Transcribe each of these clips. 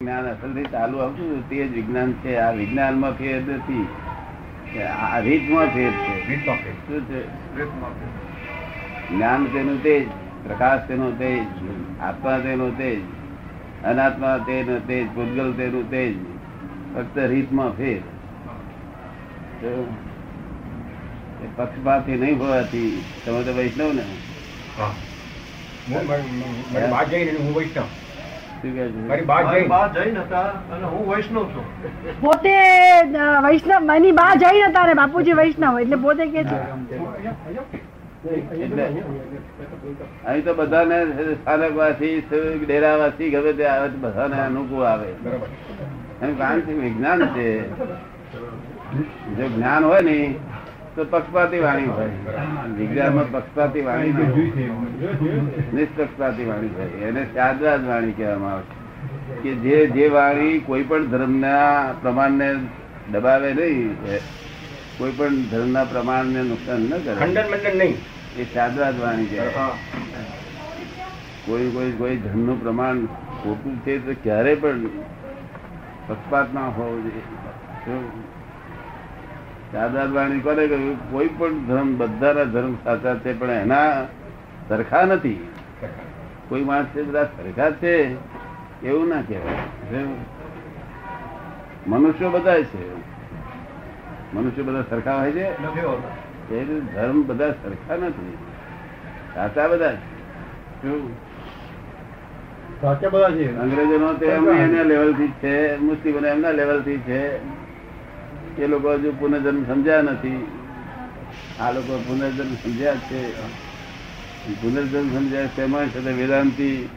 જ્ઞાન અસલથી ચાલુ આવતું તે જ વિજ્ઞાન છે. આ વિજ્ઞાનમાં ફેર નથી. આ રીતમાં ફેર છે. ફેર. શું છે? જ્ઞાન તેનું તેજ પ્રકાશ તેનો તેજ આત્મા તેનો તેજ અનાત્મા તેનો તેજ ભૂતગલ તેનું તેજ ફક્ત રીતમાં ફેર તો એ પક્ષપાતી નહીં હોવાથી તમે તો વૈષ્ણવ ને. હું વૈષ્ણવ. પોતે વૈષ્ણવ મારી બા જઈ હતા ને બાપુજી વૈષ્ણવ એટલે પોતે કે છે. અહીં તો બધાને સ્થાનકવાસી ડેરાવાસી ગમે તે આવે તો બધાને અનુકૂળ આવે. કારણ કે વિજ્ઞાન છે. જો જ્ઞાન હોય ને તો પક્ષપાતી વાણી હોય. વિજ્ઞાનમાં પક્ષપાતી વાણી નિષ્પક્ષપાતી વાણી હોય. એને સાદવાદ વાણી કહેવામાં આવે છે. કે જે જે વાણી કોઈ પણ ધર્મના પ્રમાણને દબાવે નહીં કોઈ પણ ધર્મના પ્રમાણને નુકસાન ન કરે. ખંડન મંડન નહીં. એ સાદવાદ વાણી કહેવાય કોઈ કોઈ કોઈ ધર્મનું પ્રમાણ ખોટું છે તો ક્યારે પણ પક્ષપાત ના હોવો જોઈએ. શું? વાણી કોને કહ્યું કોઈ પણ ધર્મ બધાના ધર્મ સાચા છે પણ એના સરખા નથી. કોઈ માણસ છે બધા સરખા છે એવું ના કહેવાય. મનુષ્યો બધા છે. મનુષ્યો બધા સરખા હોય છે? એ ધર્મ બધા સરખા નથી. સાચા બધા છે. સાચા બધા છે. અંગ્રેજો નો તો એમ એના લેવલથી છે મુસ્લિમો એમના લેવલથી છે. એ લોકો હજુ પુનર્જન્મ સમજ્યા નથી. આ લોકો પુનર્જન્મ સમજ્યા છે. પુનર્જન્મ સમજ્યા એમાં સાથે વેદાંતિ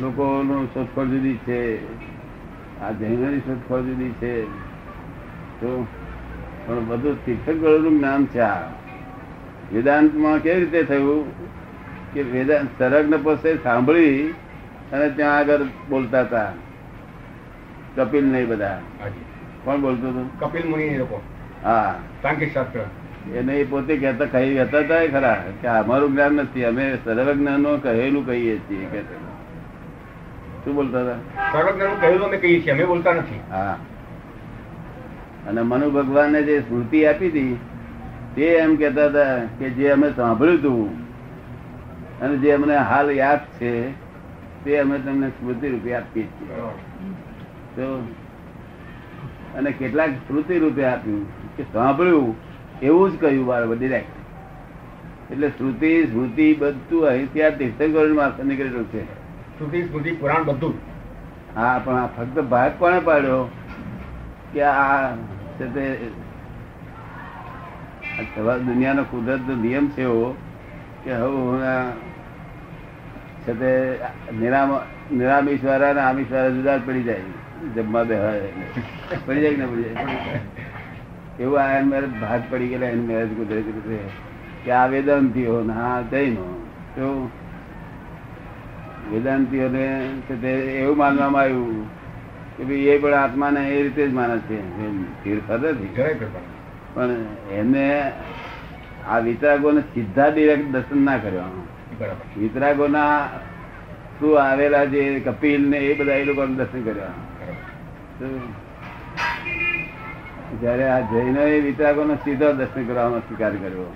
લોકોનું શોધખોળ જુદી છે. આ જૈનોની શોધખોળ જુદી છે. તો પણ બધું તીર્થંકરોનું જ્ઞાન છે આ. વેદાંતમાં કેવી રીતે થયું કે વેદાંત સરગ્ન પાસે સાંભળી અને ત્યાં આગળ બોલતા હતા. કપિલ નહીં બધા. કોણ બોલતો હતો? કપિલ મુનિ એ લોકો. હા. સાંખ્ય શાસ્ત્ર. એને એ પોતે કહેતા કહી કહેતા હતા ખરા કે અમારું જ્ઞાન નથી અમે સર્વજ્ઞાનો કહેલું કહીએ છીએ કે શું બોલતા હતા? સર્વજ્ઞનું કહેલું અમે કહીએ છીએ અમે બોલતા નથી. હા. અને મનુ ભગવાનને જે સ્મૃતિ આપી હતી તે એમ કહેતા હતા કે જે અમે સાંભળ્યું હતું અને જે અમને હાલ યાદ છે તે અમે તમને સ્મૃતિ રૂપે આપીએ છીએ. તો અને કેટલાક શ્રુતિ રૂપે આપ્યું કે સાંભળ્યું એવું જ કહ્યું બરાબર ડિરેક્ટ એટલે શ્રુતિ સ્મૃતિ બધું અહીંથી આ તીર્થંકરો મારફત નીકળેલું છે. શ્રુતિ સ્મૃતિ પુરાણ બધું. હા પણ આ ફક્ત ભાગ કોને પાડ્યો? કે આ છે તે દુનિયાનો કુદરતનો નિયમ છે એવો કે હવે હું છે તે નિરામ નિરામિષ વાળા અને આમિષ વાળા જુદા જ પડી જાય. જમવા બેહાય પડી જાય કે પડી જાય? એવું આ એન મેરેજ ભાગ પડી ગયેલા એન મેરેજ કુદરતી રીતે કે આ વેદાંતિઓ ને આ જૈનો. કેવું વેદાંતિઓને એવું માનવામાં આવ્યું કે ભાઈ એ પણ આત્માને એ રીતે જ માને છે. પણ એને આ વિતરાગોને સીધા ડિરેક્ટ દર્શન ના કર્યો. વિતરાગોના શું આવેલા જે કપિલ ને એ બધા એ લોકો દર્શન કર્યા. તો જયારે આ જૈન એ વિતરાગોનો સીધો દર્શન કરવાનો સ્વીકાર કર્યો.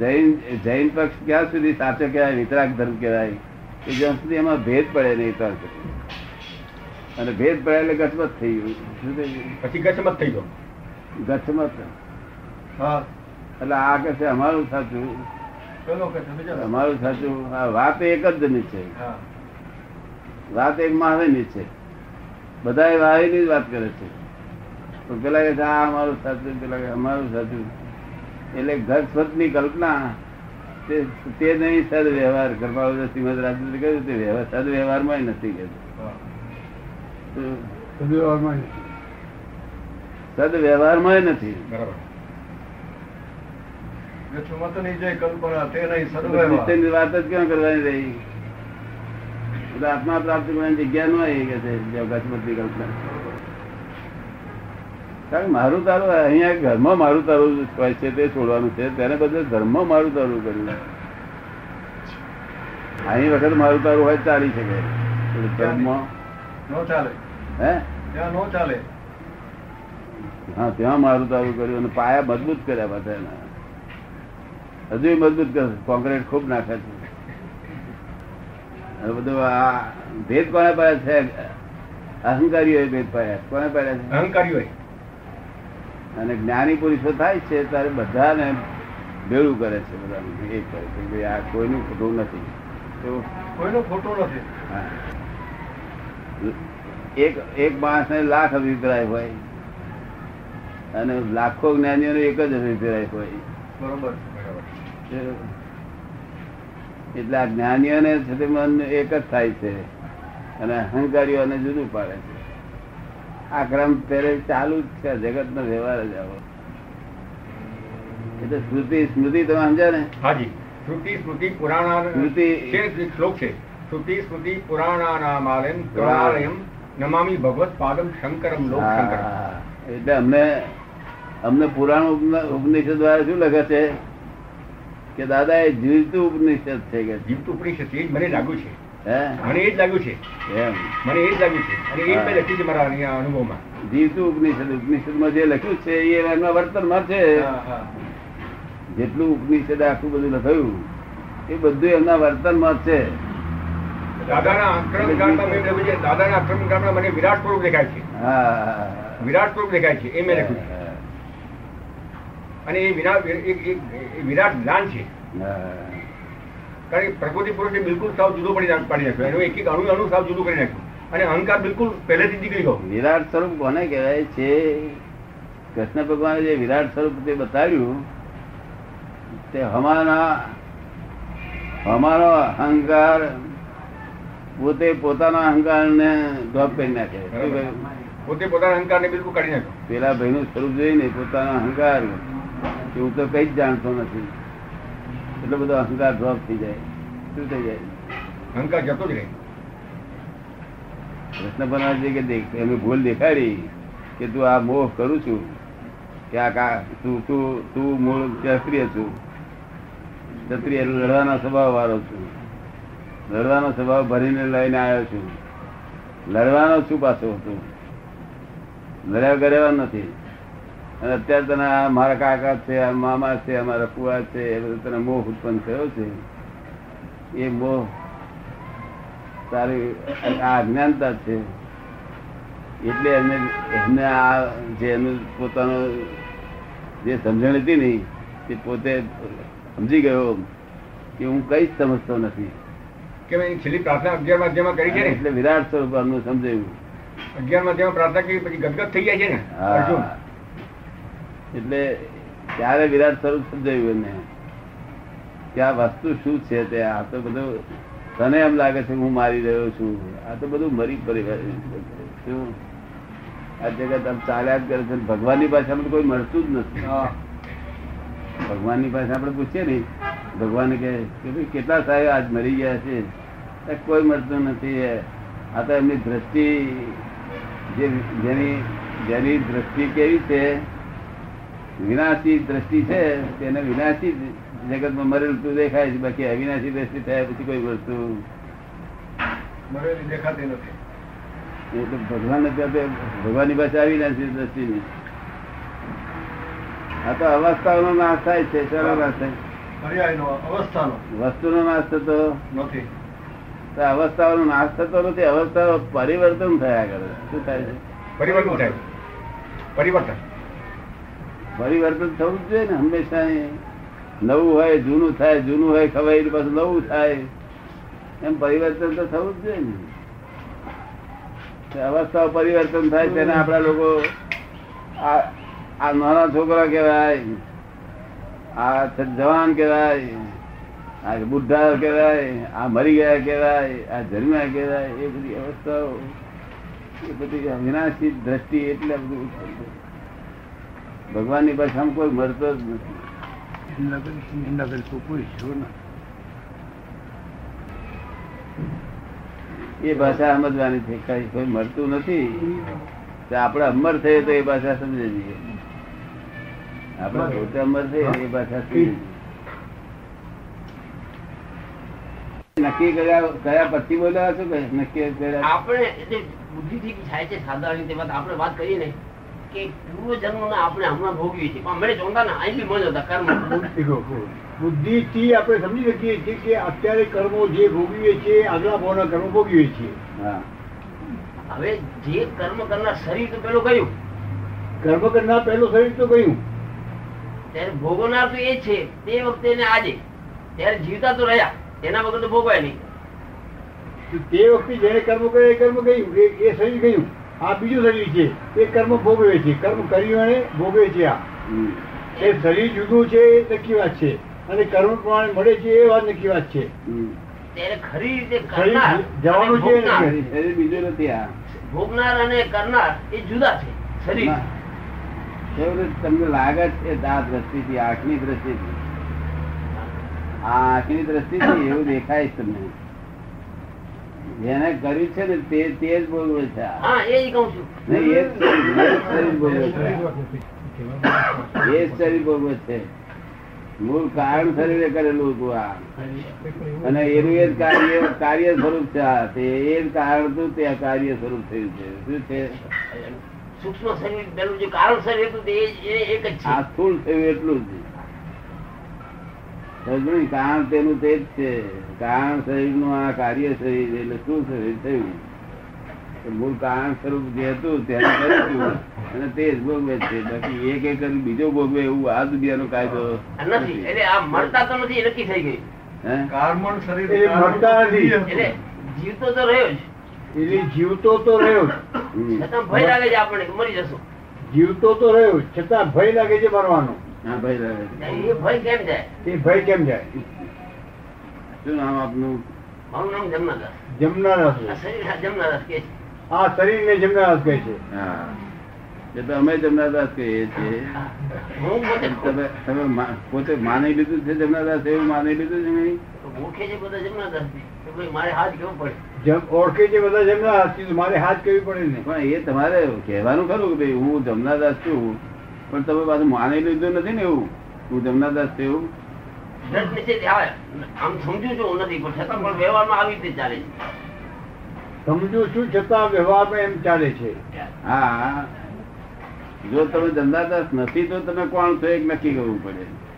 જૈન જૈન પક્ષ ક્યાં સુધી સાચો કહેવાય વિતરાગ ધર્મ કહેવાય કે જ્યાં સુધી એમાં ભેદ પડે નહીં ત્યાં સુધી અને ભેદ પડે એટલે ગચમત થઈ ગયું. શું થઈ ગયું? પછી ગચમત થઈ ગયો. ગચમત હા. એટલે આ કે છે અમારું સાચું. અમારું સાચું. આ વાત એક જ જની છે. હા. વાત એક મહાવીરની છે બધા વાહીની જ વાત કરે છે. પણ પેલા કે આ અમારું સાચું પેલા કે અમારું સાચું. એટલે ઘર સ્વતની કલ્પના તે તે નહીં સદ વ્યવહાર ગર્ભાવતી શ્રીમદ રાજેન્દ્ર કહ્યું તે વ્યવહાર સદ વ્યવહારમાં નથી કહેતું. સદ વ્યવહારમાં નથી. બરાબર. વાત જ કેમ કરવાની રહી? એટલે આત્મા પ્રાપ્ત કરવાની જગ્યા ન આવી કે છે જગતમતી કલ્પના મારું તારું અહીંયા ઘરમાં મારું તારું હોય છે તે છોડવાનું છે તેને બદલે ધર્મમાં મારું તારું કર્યું અહીં વખત મારું તારું હોય ચાલી શકે. ધર્મ ધર્મમાં નો ચાલે. હે? ત્યાં નો ચાલે. હા ત્યાં મારું તારું કર્યું અને પાયા મજબૂત કર્યા બધા એના. હજુ મજબૂત કરે કોન્ક્રીટ ખૂબ નાખે છે. હવે બધું આ ભેદ કોને પાડ્યા છે? અહંકારીઓ ભેદ પાડ્યા કોને પાડ્યા છે? અહંકારી હોય અને જ્ઞાની પુરુષો થાય છે ત્યારે બધાને ભેળું કરે છે બધાને એ કરે છે કે આ કોઈનું ખોટું નથી. તો કોઈનો ખોટું નથી. હા. એક એક માણસને લાખ અભિપ્રાય હોય અને લાખો જ્ઞાનીઓ એક જ અભિપ્રાય હોય. બરોબર એટલે આ જ્ઞાનીઓને છે મન એક જ થાય છે અને અહંકારીઓને જુદું પાડે છે. આ ક્રમ પહેલે ચાલુ જ છે જગત નો વ્યવહાર જ આવો. એટલે સ્મૃતિ સ્મૃતિ તમે સમજ્યા ને? હાજી. શ્રુતિ સ્મૃતિ પુરાણા સ્મૃતિ- શ્લોક છે. શ્રુતિ સ્મૃતિ પુરાણાનામાલયમ કરુણાલયમ નમામિ ભગવત પાદમ શંકરમ લોક શંકર એટલે અમને અમને પુરાણ ઉપન- ઉપનિષદ દ્વારા શું લખે છે? કે દાદા એ જીવતું ઉપનિષદ છે કે જીવત ઉપનિષદ એ જ મને લાગ્યું છે. મને એ જ લાગ્યું છે. એમ. મને એ જ લાગ્યું છે. અને એ મેં લખ્યું છે મારા અનુભવમાં. જીવતું ઉપનિષદ ઉપનિષદમાં જે લખ્યું છે એ એમના વર્તનમાં છે. જેટલું ઉપનિષદ આખું બધું લખાયું એ બધું એમના વર્તનમાં માં છે. દાદાના આક્રમણ દાદાના અક્રમ મને વિરાટ સ્વરૂપ દેખાય છે. હા વિરાટ સ્વરૂપ દેખાય છે. એ મેં લખ્યું છે. અને એ વિરાટ જ્ઞાન છે. કારણ કે પ્રકૃતિ પુરુષે બિલકુલ સાવ જુદો પડી પાડી નાખ્યો. એનું એક એક અણુ અણુ સાવ જુદું કરી નાખ્યું. અને અહંકાર બિલકુલ પહેલેથી નીકળી ગયો. વિરાટ સ્વરૂપ કોને કહેવાય? છે કૃષ્ણ ભગવાને જે વિરાટ સ્વરૂપ તે બતાવ્યું તે હમાના અમારો અહંકાર પોતે પોતાના અહંકારને ડ્રોપ કરી નાખે. પોતે પોતાના અહંકારને બિલકુલ કાઢી નાખ્યો. પેલા ભાઈનું સ્વરૂપ જોઈને પોતાનો અહંકાર કે હું તો કઈ જ જાણતો નથી. એટલો બધો અહંકાર ડ્રોપ થઈ જાય. શું થઈ જાય? અહંકાર જતો જ પ્રશ્ન બનાવે છે કે દેખ એમને ભૂલ દેખાડી કે તું આ મોહ કરું છું કે આ કા તું તું તું મૂળ ક્ષત્રિય છું. ક્ષત્રિય લડવાના સ્વભાવ વાળો છું. લડવાનો સ્વભાવ ભરીને લઈને આવ્યો છું. લડવાનો છું પાછો તું. લડ્યા કરેવા નથી. અને અત્યારે તને મારા કાકા છે મામા છે અમારા ફુવા છે એ બધું તને મોહ ઉત્પન્ન થયો છે? એ મોહ તારી આ અજ્ઞાનતા છે. એટલે એમને એમને આ જે એનું પોતાનું જે સમજણ હતી ને તે પોતે સમજી ગયો કે હું કઈ જ સમજતો નથી. કે મેં છેલ્લી પ્રાર્થના અગિયાર માધ્યમમાં કરી છે એટલે વિરાટ સ્વરૂપ સમજાયું. અગિયાર માધ્યમમાં પ્રાર્થના કરી પછી ગદગદ થઈ જાય છે ને અર્જુન. એટલે ત્યારે વિરાટ સ્વરૂપ સમજાયું એમને? કે આ વસ્તુ શું છે તે? આ તો બધું તને એમ લાગે છે હું મારી રહ્યો છું. આ તો બધું મરી પડી શું? આ જગત આમ ચાલ્યા જ કરે છે. ભગવાનની પાસે આપણે કોઈ મળતું જ નથી. ભગવાનની પાસે આપણે પૂછીએ ને ભગવાન કે કે ભાઈ કેટલા સાહેબ આજ મરી ગયા છે? કોઈ મળતું નથી. આ તો એમની દ્રષ્ટિ જેની જેની દ્રષ્ટિ કેવી છે વિનાશી દ્રષ્ટિ છે તેને વિનાશી જગતમાં મરેલું તું દેખાય છે બાકી અવિનાશી દ્રષ્ટિ થયા પછી કોઈ વસ્તુ મરેલી દેખાતી નથી. એટલે ભગવાન ભગવાનની પાસે અવિનાશી દ્રષ્ટિ ની આ તો અવસ્થાઓનો નાશ થાય છે સરળ નાશ થાય? અવસ્થાનો. વસ્તુનો નાશ થતો? નથી. અવસ્થાઓનો નાશ થતો નથી અવસ્થાઓ પરિવર્તન થયા કરે. શું થાય છે? પરિવર્તન થાય. પરિવર્તન. પરિવર્તન થવું જ જોઈએ ને હંમેશા નવું હોય, જૂનું થાય, જૂનું હોય, ખવાય પાછું નવું થાય. એમ પરિવર્તન તો થવું જ જોઈએ ને. અવસ્થા પરિવર્તન થાય તેને આપણા લોકો આ નાના છોકરા કહેવાય, આ જવાન કહેવાય, આ બુઢા કહેવાય, આ મરી ગયા કહેવાય, આ જન્મ્યા કહેવાય, એ બધી અવસ્થાઓ, એ બધી અવિનાશી દ્રષ્ટિ એટલે આ બધું ભગવાનની ભાષામાં કોઈ મરતો જ નથી. એ ભાષા સમજવાની છે કઈ કોઈ મળતું નથી. આપણે અમર થઈએ તો એ ભાષા સમજે જઈએ આપણે પોતે અમર થઈએ એ ભાષા નક્કી કર્યા, કયા પછી બોલ્યા છો નક્કી કર્યા? આપણે એટલે બુદ્ધિથી થાય છે સાધારણ આપણે વાત કરીએ ને કે પૂર્વ જન્મ આપણે હમણાં ભોગવીએ છીએ. પણ અમે જોતા ને અહીં બી મન હતા કર્મ. બુદ્ધિથી આપણે સમજી શકીએ છીએ કે અત્યારે કર્મો જે ભોગવીએ છીએ આગલા ભાવના કર્મો ભોગવીએ છીએ. હવે જે કર્મ કરનાર શરીર તો પેલું કયું કર્મ કરનાર પહેલું શરીર તો કયું ત્યારે ભોગવનાર તો એ છે તે વખતે ને આજે. ત્યારે જીવતા તો રહ્યા એના વગર તો ભોગવાય નહીં. તે વખતે જેને કર્મ કરે એ કર્મ ગયું એ એ શરીર ગયું આ બીજું શરીર છે. એ કર્મ ભોગવે છે. કર્મ કર્યું અને ભોગવે છે આ. એ શરીર જુદું છે એ નક્કી વાત છે. અને કર્મ પ્રમાણે મળે છે એ વાત નક્કી વાત છે. કરનાર જવાનું છે શરીર. શરીર બીજું નથી આ. ભોગનાર અને કરનાર એ જુદા છે. શરીર. તમને લાગે છે આ દ્રષ્ટિથી આંખની દ્રષ્ટિથી. આ આંખની દ્રષ્ટિથી એવું દેખાય છે તમને. જેને કર્યું છે ને તે તે જ બોલવું છે. હા એ છું. શરીર- ભોગવે છે. છે. મૂળ કારણ શરીરે કરેલું હતું આ. અને એનું એ કાર્ય કાર્ય સ્વરૂપ છે આ. તે એ જ કારણ હતું તે કાર્ય સ્વરૂપ થયું છે. શું છે? સૂક્ષ્મ શરીર પેલું જે કારણ શરીર હતું તે એક જ આ સ્થૂળ થયું એટલું જ. કારણ તેનું તે જ છે. કારણ શરીરનું આ કાર્ય શરીર એટલે શું શરીર થયું? મૂળ કારણ સ્વરૂપ જે હતું તેને કર્યું અને તે જ ભોગવે છે. બાકી એક એક બીજો ભોગવે એવું આ દુનિયાનો કાયદો નથી. એટલે આ મળતા તો નથી નક્કી થઈ ગઈ હે? શરીર એ મળતા નથી. એટલે જીવતો તો રહ્યો જ. એટલે જીવતો તો રહ્યો જ. છતાં ભય લાગે છે મરી જશું. જીવતો તો રહ્યો છતાં ભય લાગે છે મરવાનો. હા ભાઈ લાગે છે. એ ભય કેમ જાય? એ ભય કેમ જાય? શું નામ આપનું? મારું નામ જમનાદાસ. જમનારાસ આ શરીર આ જમનાદાસ કે છે. આ શરીરને જમનારાસ કહે છે. હા. એ તો અમે જમનાદાસ કહીએ છીએ. પોતે તમે તમે પોતે માની લીધું છે જમનાદાસ એવું માની લીધું છે નહીં? ઓળખે છે બધા જમનાદાસ તો મારે હાથ કેવું પડે? જમ ઓળખે છે બધા જમનારાસથી મારે હાથ કેવી પડે ને? પણ એ તમારે કહેવાનું ખરું કે ભાઈ હું જમનાદાસ છું પણ તમે પાછું માની લીધું નથી ને એવું? હું જમનાદાસ છું એવું? સમજુ છું છતાં વ્યવહારમાં છું. છતાં વ્યવહારમાં એમ ચાલે છે. હા. જો તમે જમનાદાસ નથી તો તમે કોણ છો? એક નક્કી કરવું પડે.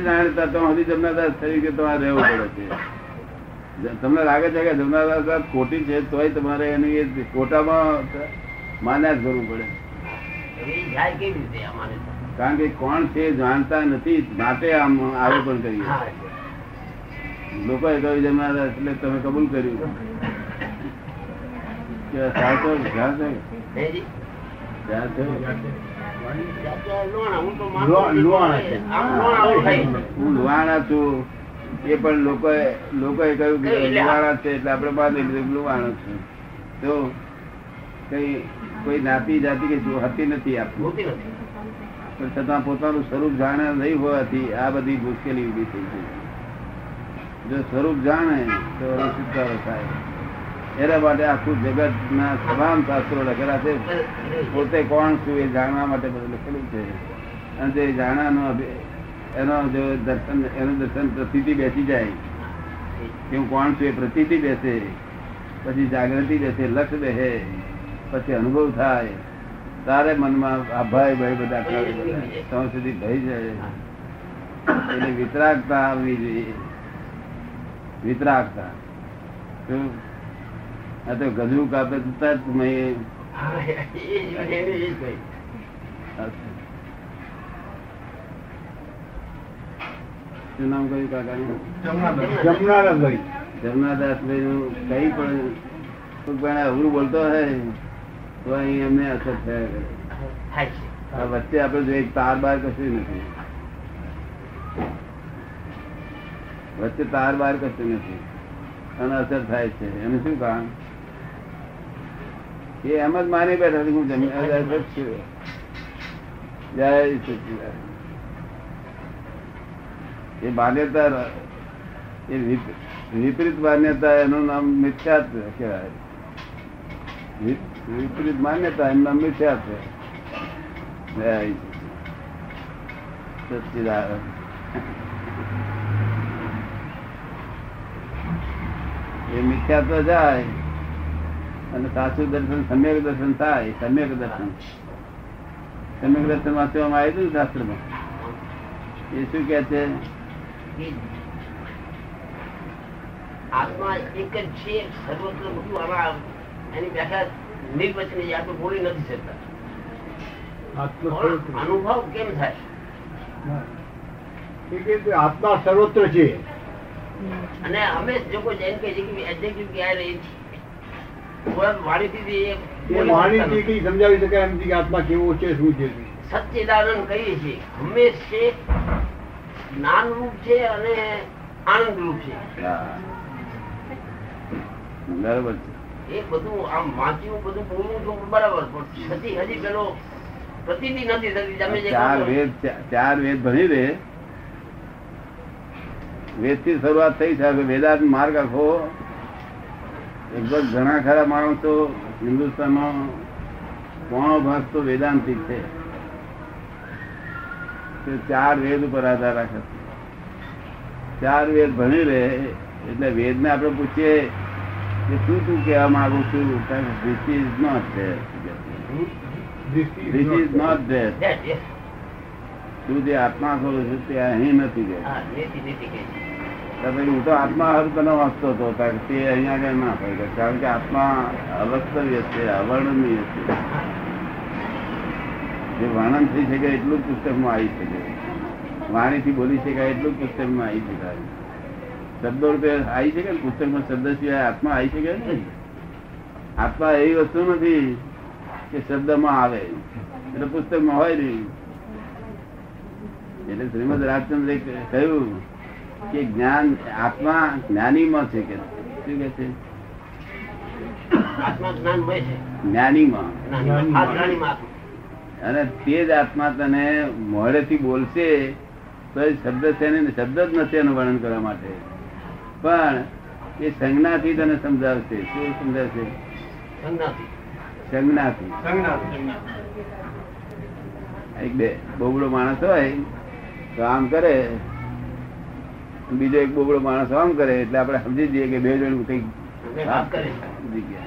જાણતા તો હજી જમનાદાસ તરીકે તમારે રહેવું પડે છે. તમને લાગે છે કે જમનાદાસ ખોટી છે તોય તમારે એની એ માન્યા જ કરવું પડે. કારણ કે કોણ છે જાણતા નથી માટે આમ આરોપણ કરીએ. લોકોએ કહ્યું જમનાદાસ એટલે તમે કબૂલ કર્યું. કે સાચો છે. હું લુહાણા છું. એ પણ લોકોએ લોકોએ કહ્યું કે લુહાણા છે એટલે આપણે માની લીધું કે છે. તો કઈ કોઈ નાતી જાતિ કે જો હતી નથી આપવું પણ છતાં પોતાનું સ્વરૂપ જાણે નહીં હોવાથી આ બધી મુશ્કેલી ઊભી થઈ ગઈ. જો સ્વરૂપ જાણે તો છુટકારો થાય. એના માટે આખું જગત ના તમામ શાસ્ત્રો લખેલા છે. પોતે કોણ છું એ જાણવા માટે બધું લખેલું છે. અને તે જાણવાનો એનો જો દર્શન એનું દર્શન પ્રતિથી બેસી જાય. કે હું કોણ છું એ પ્રતિથી બેસે? પછી જાગૃતિ બેસે લક્ષ બેસે પછી અનુભવ થાય. તારે મનમાં આ ભય ભય બધા ત્યાં સુધી ભય જાય એટલે વિતરાગતા આવવી જોઈએ. વિતરાગતા. શું? આ તો ગજરું કાપે તો તરત મેં શું નામ કહ્યું કાકાનું? જમનાદાસ. જમનારાસ ભાઈ નું કઈ પણ પણ અવરું બોલતો હોય તો અહીં એમને અસર થયા કરે. આ વચ્ચે આપણે જોઈએ તાર બાર કશું નથી. વચ્ચે તાર બાર કશું નથી. અને અસર થાય છે. એનું શું કારણ? એ એમ જ માની બેઠા હું જમીન જય સચિદાનંદ. એ માન્યતા એ વિપરીત માન્યતા એનું નામ મિથ્યાત્વ કહેવાય. વિપરીત માન્યતા એનું નામ મિથ્યાત્વ જય સચિદાનંદ. સચ્ચિદાનંદ એ જાય, અને સાચું દર્શન, સમ્યક દર્શન થાય, સમ્યક દર્શન. સમ્યક દર્શન વાંચવામાં આવ્યું શાસ્ત્રમાં. એ શું કે છે? આત્મા એક જ છે સર્વત્ર બધું આમાં એની વ્યાખ્યા નિર્વચની છે. આપણે બોલી નથી શકતા. અનુભવ કેમ થાય? આત્મા સર્વત્ર છે. અને અમે જો કોઈ જૈન કહે છે કે adjective ક્યાં રહી સમજાવી શકાય એમ કે આત્મા કેવો છે શું છે. સચ્ચિદાનંદ કહીએ છીએ હંમેશ જ્ઞાન રૂપ છે અને આનંદ રૂપ છે બરાબર છે. એ બધું આમ વાંચ્યું બધું બોલવું તો બરાબર પણ છતી હજી પેલો પ્રતિનિધિ નથી થતી. તમે જે ચાર વેદ ચાર વેદ ભણી રે વેદથી શરૂઆત થઈ છે. વેદાંત માર્ગ આખો. એકદમ ઘણા ખરા માણસો હિન્દુસ્તાનમાં પોણો ભાગ તો વેદાંતિક છે. તે ચાર વેદ ઉપર આધાર રાખે. ચાર વેદ ભણી લે એટલે વેદને આપણે પૂછીએ કે શું તું કહેવા માંગુ છું? This is not This this is not yes. તું જે આત્મા કહું છો તે અહીં નથી કે હા. તો આત્મા હર તને વાંચતો હતો કારણ કે તે અહીંયા આગળ ના થાય કારણ કે આત્મા અવસ્તવ્ય છે અવર્ણનીય છે. જે વર્ણન થઈ શકે એટલું જ પુસ્તકમાં આવી શકે. વાણીથી બોલી શકાય એટલું જ પુસ્તકમાં આવી શકાય શબ્દો રૂપે આવી શકે ને? પુસ્તકમાં શબ્દ સિવાય આત્મા આવી શકે ને આત્મા એવી વસ્તુ નથી કે શબ્દમાં આવે. એટલે પુસ્તકમાં હોય નહીં. એટલે શ્રીમદ રાજચંદ્રે કહ્યું કે જ્ઞાન આત્મા જ્ઞાનીમાં છે કે શું કે છે? જ્ઞાનીમાં જ્ઞાનીમાં. આ જ્ઞાનીમાં આત્મા. અને તે જ આત્મા તને મોડેથી બોલશે તો એ શબ્દ છે ને શબ્દ જ નથી એનું વર્ણન કરવા માટે. પણ એ સંજ્ઞાથી તને સમજાવશે. શું સમજાવશે? સંજ્ઞાથી. એક બે બોબડો માણસ હોય તો આમ કરે. બીજો એક બોબડો માણસ આમ કરે એટલે આપણે સમજી જઈએ કે બે જણ કંઈક અને વાત કરે છે. સમજી ગયા.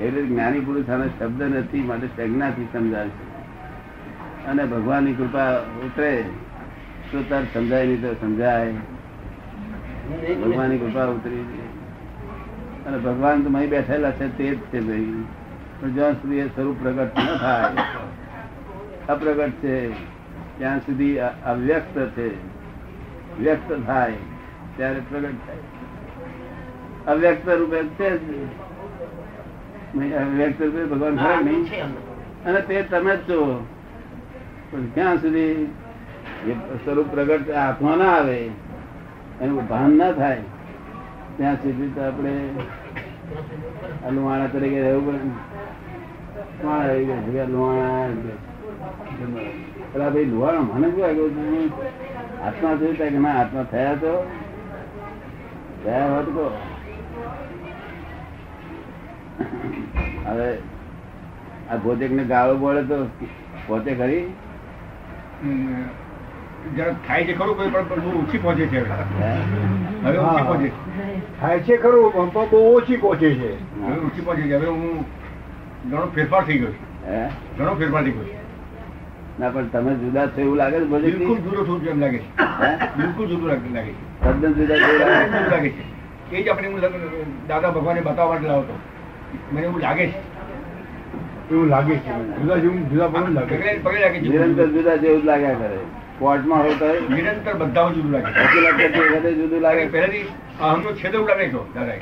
એટલે જ્ઞાની પુરુષ આને શબ્દ નથી, માટે સંજ્ઞાથી સમજાય છે. અને ભગવાનની કૃપા ઉતરે, તો તાર સમજાય નહીં તો સમજાય. ભગવાનની કૃપા ઉતરી અને ભગવાન તો અહીં બેઠેલા છે, તે જ છે ભાઈ. પણ જ્યાં સુધી એ સ્વરૂપ પ્રગટ ન થાય, અપ્રગટ છે, ત્યાં સુધી અવ્યક્ત છે. વ્યક્ત થાય, ત્યારે પ્રગટ થાય. અવ્યક્ત રૂપે છે જ. ભગવાન ખરા નહીં. અને તે તમે જ છો. પણ ક્યાં સુધી સ્વરૂપ પ્રગટ હાથમાં ના આવે એનું ભાન ના થાય ત્યાં સુધી તો આપણે લુહાણા તરીકે રહેવું પડે. માણા આવી ગયા છે, લુહાણા પેલા ભાઈ લુહાણો મને શું લાગ્યું હતું આત્મા થયું કે ના આત્મા થયા તો થયા હોત કહો હવે આ ભોજક ને ગાળો બોલે તો પોતે ખરી? જરા થાય છે ખરું કોઈ પણ ઓછી પહોંચે છે હવે. હે? ઓછી પહોંચે. થાય છે ખરું પણ બહુ ઓછી પહોંચે છે. હવે ઓછી પહોંચે છે. હવે હું ઘણો ફેરફાર થઈ ગયો ઘણો ફેરફાર થઈ ગયો ના પણ તમે જુદા છો એવું લાગે છે બિલકુલ જુદો છું એમ લાગે છે. બિલકુલ જુદું લાગે લાગે છે? તદ્દન જુદા લાગે છે. એ જ આપણે હું દાદા ભગવાને બતાવવા માટે લાવતો મને એવું લાગે છે. એવું લાગે છે જુદા જેવું જુદા પણ લાગે નિરંતર જુદા જેવું લાગ્યા કરે કોર્ટમાં હોય તો નિરંતર બધામાં જુદું લાગે વકીલાત કરતી વખતે જુદું લાગે પહેલાથી અહમનો છેદ ઉડાડે છો દાદાએ.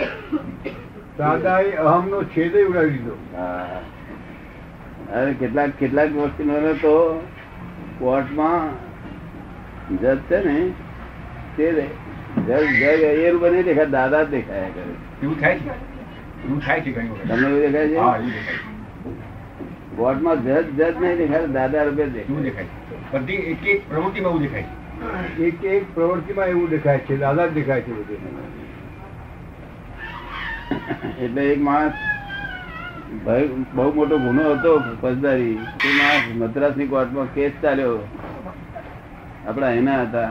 દાદાએ અહમનો છેદ ઉડાવી દીધો. અરે કેટલાક કેટલાક વકીલોને તો કોર્ટમાં જજ છે ને તે જજ જજ એ બને દેખાય દાદા દેખાયા કરે. એવું થાય છે? એવું થાય છે ઘણી વખત. તમને એવું દેખાય હા છે એવું દેખાય છે. જજ જજ નહીં દેખાય દાદા રૂપે દેખાય. બધી એક એક પ્રવૃત્તિમાં એવું દેખાય એક એક પ્રવૃત્તિમાં એવું દેખાય છે દાદા જ દેખાય છે બધું. એટલે એક માણસ બહુ મોટો ગુનો હતો ફોજદારી તે માણસ મદ્રાસની કોર્ટમાં કેસ ચાલ્યો. આપડા એના હતા.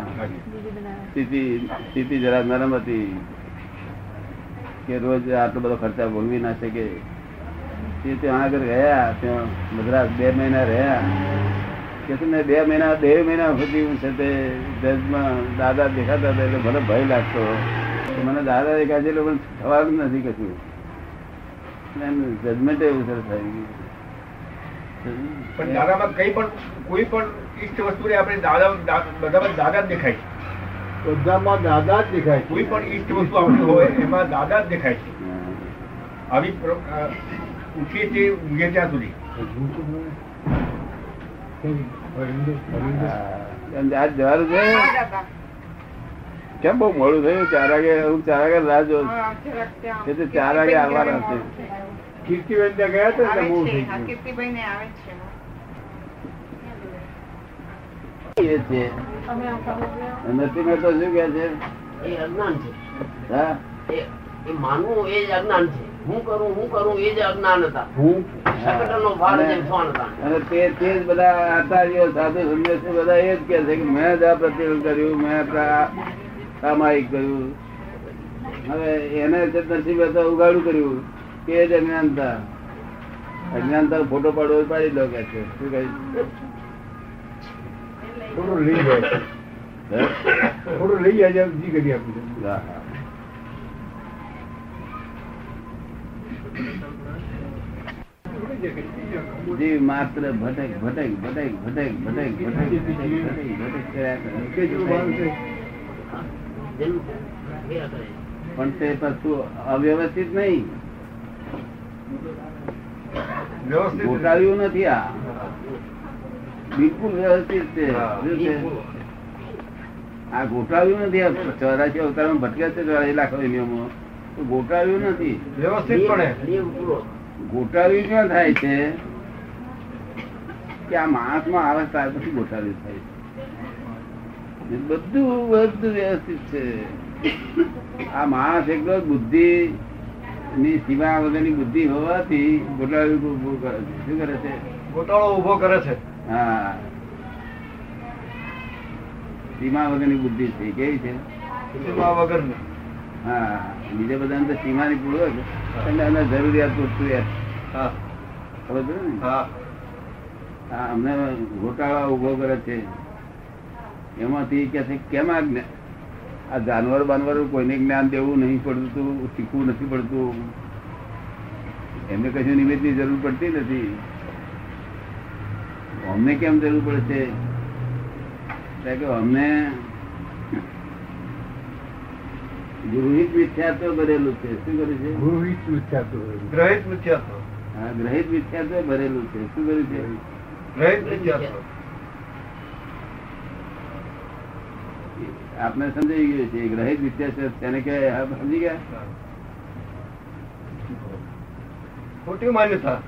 સ્થિતિ સ્થિતિ જરા નરમ હતી. કે રોજ આટલો બધો ખર્ચા ભોગવી ના શકે. તે ત્યાં આગળ ગયા ત્યાં મદ્રાસ બે મહિના રહ્યા. કે છે બે મહિના બે મહિના સુધી હું છે તે જજમાં દાદા દેખાતા હતા એટલે ભલે ભય લાગતો. મને દાદા દેખાય છે એટલે પણ થવાનું નથી કશું. જજમેન્ટ એવું સર થઈ પણ ગયું દાદામાં કઈ પણ, કોઈ પણ ઈષ્ટ વસ્તુ આપણે દાદા બધામાં દાદા દેખાય છે. બધામાં દાદા જ દેખાય છે. કોઈ પણ ઈષ્ટ વસ્તુ આપણી હોય એમાં દાદા જ દેખાય છે. આવી ઉઠીએ તે ઊંઘે ત્યાં સુધી. આજ જવાનું છે? કેમ બહુ મોડું થયું? ચાર વાગે હું ચાર વાગે રાહ જોઉં. છું. તો ચાર વાગે આવવાના છે. કીર્તિબેન ત્યાં ગયા હતા? ને ત્યાં મોડું છે. થઈ ગયું ગયું. કીર્તિભાઈને આવે છે એ છે નથી મળતો શું કે છે? એ અજ્ઞાન છે. હા? એ એ માનવું એ જ અજ્ઞાન છે. હું કરું હું કરું એ જ અજ્ઞાન હતા. હું? અને- જેમ સોન હતા. અને તે તે જ બધા આચાર્યો સાધુ સંન્યાસી બધા એ જ કે છે કે મેં જ આ પ્રતિબંધ કર્યું મેં સામાયિક કર્યું. હવે એને જે નસીબ હતા ઉગાડું કર્યું કે જ અજ્ઞાનતા. અજ્ઞાનતા ફોટો પાડવો પાડી દો કે છે. શું કહે થોડું લઈ જાય. થોડું લઈ જાય જી કરી આપું જીવ માત્ર ભટક ભટક ભટક ભટક ભટક ભટક પણ તે પાછું અવ્યવસ્થિત નહીં. ગોટાળ્યું નથી આ. બિલકુલ વ્યવસ્થિત છે? આ ગોટાળ્યું નથી ચોરાશી અવતારમાં ભટક્યા છે ચોરાશી લાખો નિયમો તો ગોટાળ્યું નથી. વ્યવસ્થિતપણે નિયમ પૂરો. ગોટાળ્યું ક્યાં થાય છે? કે આ માણસમાં આવે ત્યાર પછી ગોટાળ્યું થાય છે. બધું બધું વ્યવસ્થિત છે. આ માણસ એકદમ બુદ્ધિ ની સીમા વગરની બુદ્ધિ હોવાથી ગોટાળ્યું ઉભું કરે છે. શું કરે છે? ગોટાળો ઊભો કરે છે. હા. સીમા વગરની બુદ્ધિ છે કેવી છે? સીમા વગર હા બીજા બધા તો સીમાની પૂર્વક અને અમે જરૂરિયાત પૂરતું યાર ખબર છે ને? હા. અમને ગોટાળા ઊભો કરે છે. એમાંથી કે છે કેમ આ આ જાનવર બાનવર કોઈને જ્ઞાન દેવું નહીં પડતું શીખવું નથી પડતું. એમને કશું નિમિત્તની જરૂર પડતી નથી. અમને કેમ જરૂર પડે છે? કે અમને ગૃહિત મિથ્યાત્વ ભરેલું છે. શું કરે છે? ગૃહિત મિથ્યાત્વ ગ્રહિત મિથ્યાત્વ. હા ગ્રહિત મિથ્યાત્વ ભરેલું છે. શું કરે છે? ગ્રહિત મિથ્યાત્વ. આપને સમજાઈ ગયું છે. ગ્રહિત વિદ્યા તેને કે સમજી ગયા? ખોટી માન્યતા.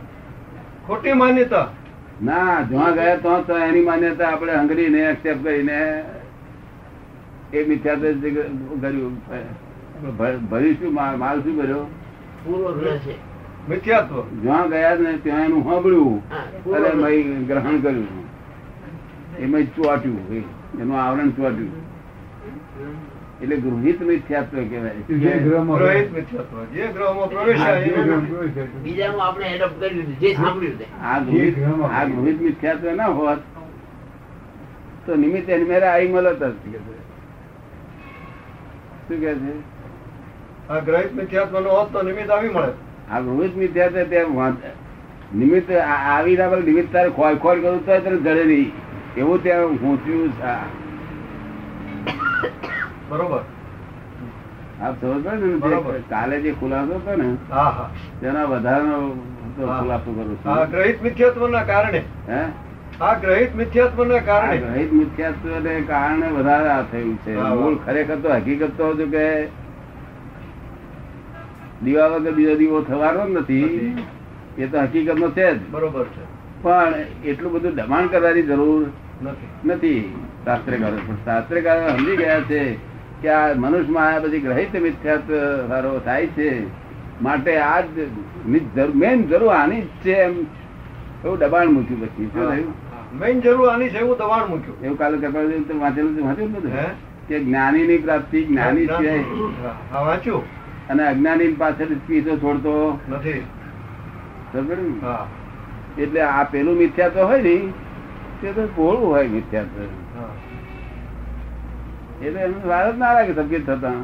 ખોટી માન્યતા. ના જ્યાં ગયા તો તો એની માન્યતા આપણે હંગરીને એક્સેપ્ટ કરીને એ મિથ્યા કર્યું. ભરીશું ભર્યું શું માલ શું કર્યો? જ્યાં ગયા ને ત્યાં એનું સાંભળ્યું. અને ગ્રહ. ગ્રહણ કર્યું. એમાં ચોટ્યું એનું આવરણ ચોટ્યું. એટલે ગૃહિત મિથ્યાત્વ કહેવાય. ગૃહિત મિથ્યાત્વ ના હોત તો નિમિત્તે મેરે આવી મળત જ શું કે આ ગ્રહિત હોત તો નિમિત્ત આવી મળે આ ગૃહિત મિથ્યાત્વ ત્યાં નિમિત્ત આવી ના પડે તારે ખોલ ખોલ કરવું તો તને જડે નહીં. એવું ત્યાં પહોંચ્યું બરોબર. આપ સમજ ને કાલે જે ખુલાસો હતો ને તેના વધારાનો ખુલાસો કરું છું. ગ્રહિત મિથ્યાત્વ ના કારણે. હે? આ ગ્રહિત મિથ્યાત્વ ના કારણે. ગ્રહિત મિથ્યાત્વને કારણે વધારે આ થયું છે. મૂળ ખરેખર તો હકીકત તો હતું કે દીવા વગર બીજો દીવો થવાનો જ નથી. એ તો હકીકત નો છે જ. બરોબર છે. પણ એટલું બધું દબાણ કરવાની જરૂર નથી. નથી. શાસ્ત્રકારો પણ શાસ્ત્રકારો સમજી ગયા છે કે આ મનુષ્યમાં આયા પછી ગ્રહિત મિથ્યાત્વ થાય છે. માટે આ મેન જરૂર આની જ છે એમ એવું દબાણ મૂક્યું પછી. શું થયું? હા. મેઇન જરૂર આની છે એવું દબાણ મૂક્યું. એવું કાલે કપાળ વાંચેલું છે વાંચ્યું બધું કે જ્ઞાની ની પ્રાપ્તિ જ્ઞાની છે. વાંચ્યું. અને અજ્ઞાની પાછળ પીછો છોડતો. નથી. હા. એટલે આ પેલું મિથ્યાત્વ હોય ને તે તો કોળું હોય મિથ્યાત્વ એટલે એનું વાર જ ના લાગે તબિયત થતા.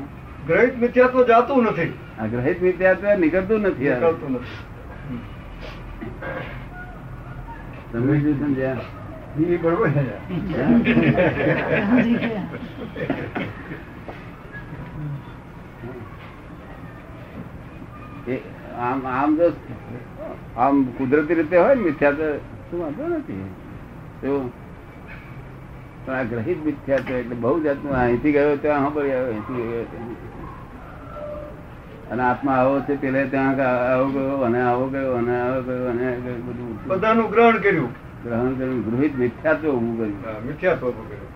ગ્રહિત મિથ્યાત્વ જાતું નથી. આ ગ્રહિત મિથ્યાત્વ નીકળતું નથી નીકળતું નથી. તમે શું સમજ્યા એ બરોબર આમ આમ જો આમ કુદરતી રીતે હોય ને તો શું વાંધો નથી. પણ આ ગ્રહિત મિથ્યાત્વ એટલે બહુ જાતનું અહીંથી ગયો ત્યાં સાંભળી આવ્યો અહીંથી ગયો ત્યાં. અને આત્મા આવો છે પેલે ત્યાં આવો ગયો અને આવો ગયો અને આવો ગયો અને બધું બધાનું ગ્રહણ કર્યું? ગ્રહણ કર્યું. ગૃહિત મિથ્યાત્વ ઉભું કર્યું. મિથ્યાત્વ ઉભું કર્યું.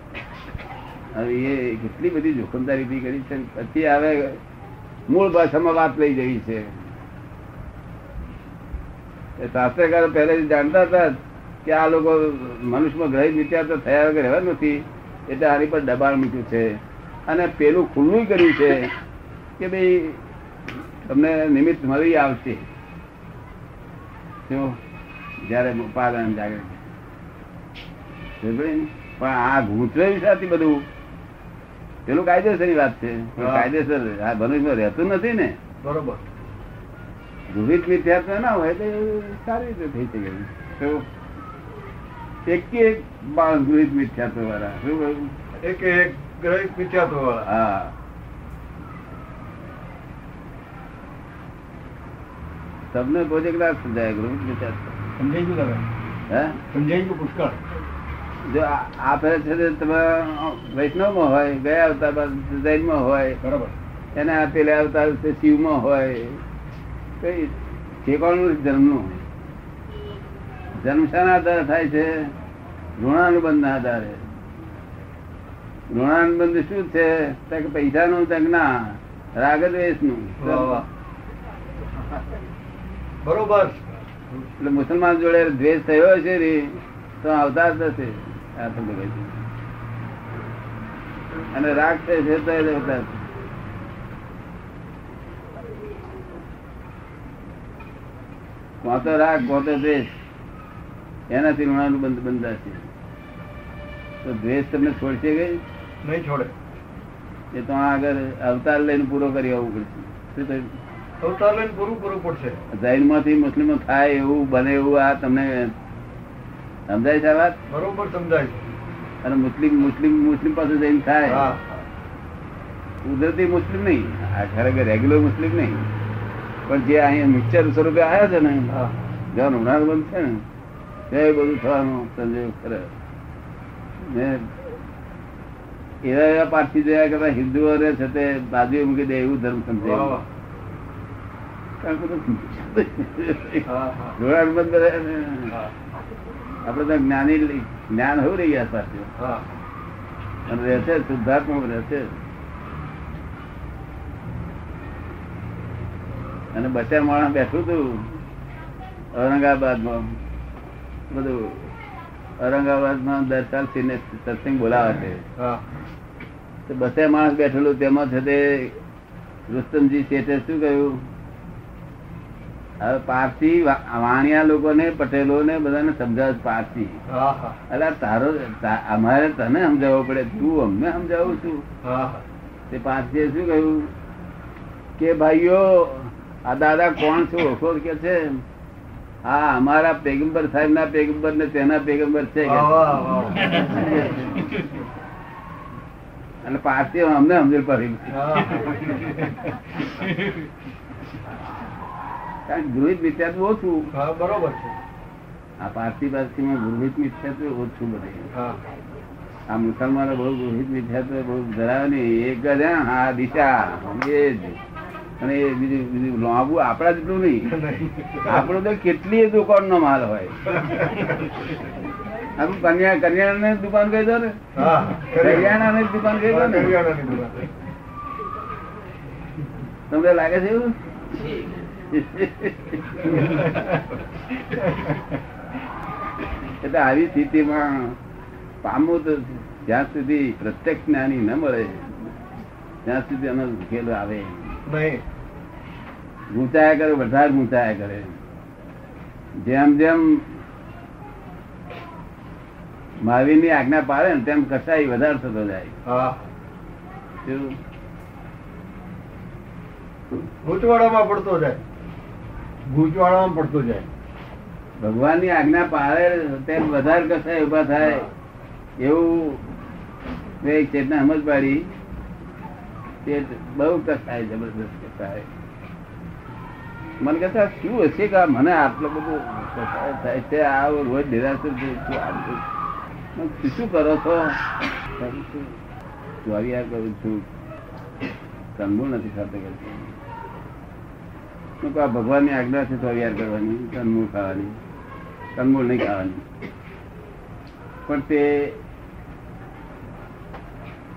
હવે એ કેટલી બધી જોખમદારી ઊભી કરી છે. પછી આવે મૂળ ભાષામાં વાત લઈ જવી છે. એ શાસ્ત્રકારો પહેલેથી જાણતા હતા કે આ લોકો મનુષ્યમાં ગ્રહિત તો થયા વગર રહેવા નથી. એટલે આની પર દબાણ મૂક્યું છે. અને પેલું ખુલ્લું કર્યું છે કે ભાઈ તમને નિમિત્ત મળી આવશે. જયારે પાલન જાગે પણ આ ગૂંચવાયું સાથે બધું. પેલું કાયદેસરની વાત છે. કાયદેસર આ મનુષ્યમાં રહેતું નથી ને. બરોબર. ગૃહિત મિથ્યાત્વ ના હોય તો સારી રીતે થઈ શકે. એક એક માણસ ગૃહિત મિથ્યાત્વ વાળા? એક એક ગ્રહિત મિથ્યાત્વ વાળા હા. તમને પોતે ક્લાસ સમજાય ગૃહિત મિથ્યાત્વ સમજાઈ ગયું તમે? હે? સમજાઈ ગયું પુષ્કળ. જો આ ફેરે છે તમે વૈષ્ણવમાં હોય ગયા અવતાર બાદ જૈનમાં હોય બરાબર. એના પેલા અવતાર શિવ શિવમાં હોય કઈ ઠેકાણું જન્મનું જન્મ શાના આધારે થાય છે? ઋણાનુબંધ ના આધારે. ઋણાનુબંધ શું છે? તો કે પૈસાનું તક ના રાગ દ્વેષનું વાહ, વાહ. બરોબર. એટલે મુસલમાન જોડે દ્વેષ થયો છે રે તો આવતા જ નથી આ તો અને રાગ થયો છે તો અવતાર થશે. રાગ કોણ દ્વેષ. એનાથી ઋણાનું બંધ બંધાશે. તો દ્વેષ તમને છોડશે ગઈ નહીં છોડે. એ તો આગળ અવતાર લઈને પૂરો કરી આવવું પડશે. અવતાર લઈને પૂરું પૂરું પડશે. જૈનમાંથી મુસ્લિમો થાય એવું બને એવું આ તમને સમજાય છે વાત? બરોબર સમજાય છે. અને મુસ્લિમ મુસ્લિમ મુસ્લિમ પાસે જઈને થાય. હા. કુદરતી મુસ્લિમ નહીં. આ ખરેખર રેગ્યુલર મુસ્લિમ નહીં. પણ જે અહીંયા મિક્સર સ્વરૂપે આવ્યા છે ને જ્યાં ઉનાળો બંધ છે ને તે બધું થવાનું સંજોગ ખરે ને એવા એવા પારસી જોયા કરતા હિન્દુઓને છે તે બાજુ મૂકી દે એવું ધર્મ સમજે વાહ, વાહ. કારણ કે બધું હા હા. જોડાણ બંધ કરે ને. હા. આપડે તો જ્ઞાની જ્ઞાન હોવું રહી ગયા સાથે હા. અને રહેશે શુદ્ધાત્મા રહેશે અને બચાર માણસ બેઠું હતું ઔરંગાબાદમાં. બધું ઔરંગાબાદમાં દર સાલ સત્સંગ બોલાવે છે. બસે માણસ બેઠેલું તેમાં છે તે રુસ્તમજી શેઠે શું કહ્યું? હવે પારસી વાણિયા લોકોને પટેલોને બધાને સમજાવે પારસી. હા તારો અમારે તને સમજાવવો પડે તું અમને સમજાવું છું. તે પારસીએ શું કહ્યું? કે ભાઈઓ આ દાદા કોણ છો? ઓળખો કે છે? હા અમારા પેગમ્બર સાહેબ ના પેગમ્બર ને તેના પેગમ્બર છે. અને પારસી અમને સમજણ પડી. કારણ ગૃહિત મિથ્યાત્વ ઓછું. બરોબર છે. આ પારસી પારસીમાં ગૃહિત મિથ્યાત્વ ઓછું બધે. હા. આ મુસલમાનો બહુ ગૃહિત મિથ્યાત્વ બહુ ધરાવે નહીં એક જ હા, દિશા એ જ. અને બીજું બીજું લાંબુ આપણા જેટલું નહીં. આપણો તો કેટલી દુકાન નો માલ હોય. આમ કન્યા કન્યાને દુકાન કહી દો ને. કરિયાણાની દુકાન કહી દો ને. તમને લાગે છે એવું? એટલે આવી સ્થિતિમાં પામવું તો જ્યાં સુધી પ્રત્યક્ષ જ્ઞાની ન મળે ત્યાં સુધી એનો ઉકેલ આવે. નહીં ગૂંચાયા કરે વધારે ગૂંચાયા કરે. જેમ જેમ મહાવીરની આજ્ઞા પાડે ને તેમ કસાય વધારે થતો જાય. ગૂંચવાડામાં પડતો જાય. ગૂંચવાડામાં પડતો જાય. ભગવાનની આજ્ઞા પાડે તેમ વધારે કસાય ઊભા થાય. એવું એક ચેતના સમજ પાડી તે બહુ કસાય જબરદસ્ત કસાય. મને કહેતા, શું હશે કે મને આટલો બધો કસાય થાય છે? આ રોજ નિરાશર શું કરો છો? ચોરિયા કરું છું? કંદમૂળ નથી ખાતો કરતો આ ભગવાનની આજ્ઞા છે ચોરિયાર કરવાની કંદમૂળ ખાવાની કંદમૂળ નહીં ખાવાની. પણ તે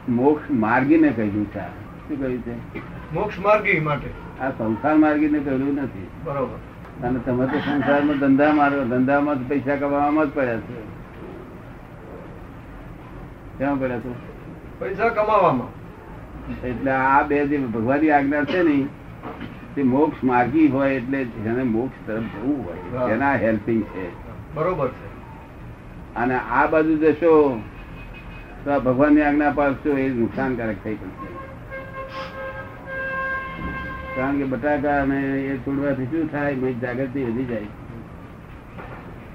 મોક્ષ માર્ગીને કહ્યું છે. શું કહ્યું છે? મોક્ષ માર્ગી માટે. આ સંસાર માર્ગીને કહ્યું નથી. બરોબર. અને તમે તો સંસારમાં ધંધા મારો ધંધામાં જ પૈસા કમાવામાં જ પડ્યા છે. ક્યાં પડ્યા છો? પૈસા કમાવામાં. એટલે આ બે જે ભગવાનની આજ્ઞા છે ને તે મોક્ષ માર્ગી હોય એટલે જેને મોક્ષ તરફ જવું હોય. એના હેલ્પિંગ છે. બરોબર છે. અને આ બાજુ જશો તો આ ભગવાનની આજ્ઞા પાડશો એ નુકસાનકારક થઈ પડશે કારણ કે બટાકા અને એ છોડવાથી શું થાય? મેં જાગૃતિ વધી જાય.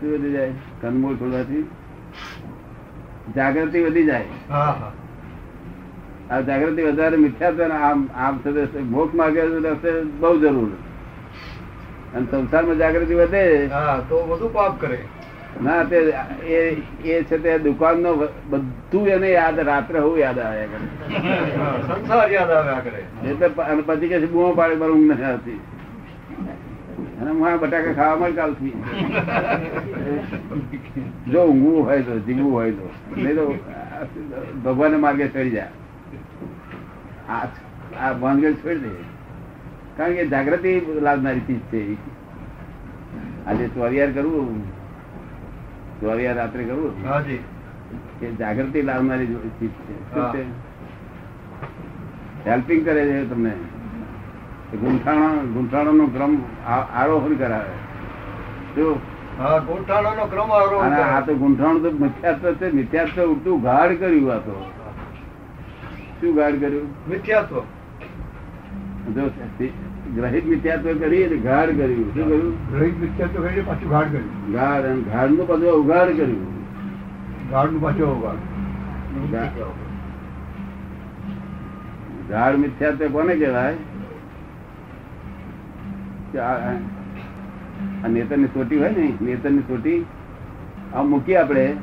શું વધી જાય? કંદમૂળ છોડવાથી જાગૃતિ વધી જાય. આ જાગૃતિ વધારે મિથ્યા છે આમ આમ થતો મોક્ષ માગે રસ્તે બહુ જરૂર અને સંસારમાં જાગૃતિ વધે. હા તો વધુ પાપ કરે. ના તે એ છે તે દુકાનનો બધું એને યાદ રાત્રે હું યાદ આવ્યા કરે. એટલે પછી કે બૂમો પાડે મારે ઊંઘ નથી આવતી. અને હું બટાકા ખાવા મળે કાલથી જો ઊંઘવું હોય તો જીવવું હોય તો. નહીં તો ભગવાન માર્ગે ચડી જાય. આ આ છોડી દે. કારણ કે જાગૃતિ લાવનારી ચીજ છે આજે ચોરિયાર કરવું. ચોરિયાર રાત્રે કરવું? હાજી જાગૃતિ લાવનારી ચીજ છે. હેલ્પિંગ કરે છે તમને? ગુંઠાણો ગુંઠાણો નો ક્રમ આરોહણ કરાવે. શું? હા નો ક્રમ આરોહણ આ તો ગુંઠાણું તો મિથ્યાત્વ છે. મિથ્યાત્વ ઉલટું ગાઢ કર્યું આ તો. શું ગાઢ કર્યું? મિથ્યાત્વ જો ગ્રહિત તો કરી એટલે ગાઢ કર્યું. શું કર્યું? ગ્રહિત મિથ્યા તો કરી પાછું ગાઢ કર્યું. ગાઢ અને ગાઢનું પાછું ઉગાડ કર્યું. ગાઢનું પાછું અવગાઢ. ગાઢ મિથ્યાત્વ કોને કહેવાય? આ આ નેતરની ચોટી હોય ને નેતરની ચોટી આ મૂકી આપણે.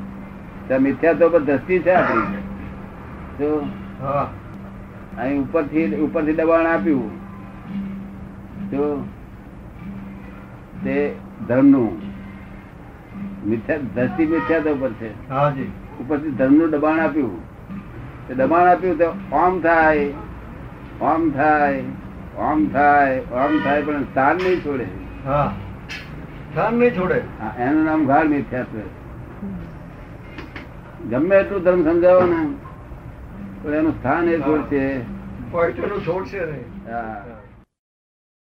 ત્યાં મિથ્યાત્વ પર દ્રષ્ટિ છે આપણી. તો હા. અહીં ઉપરથી ઉપરથી દબાણ આપ્યું. તો તે ધર્મનું મિથ્યા ધરતી મિથ્યા પર છે. ઉપરથી ધર્મનું દબાણ આપ્યું. તે દબાણ આપ્યું તો ઓમ થાય ઓમ થાય ઓમ થાય ઓમ થાય પણ સ્થાન નહીં છોડે. હા. ધ્યાન નહીં છોડે. એનું નામ ગાઢ મિથ્યાત્વ ગમે એટલું ધર્મ સમજાવો ને. એનું સ્થાન એ છોડશે પોઈન્ટનું છોડશે નહીં હા.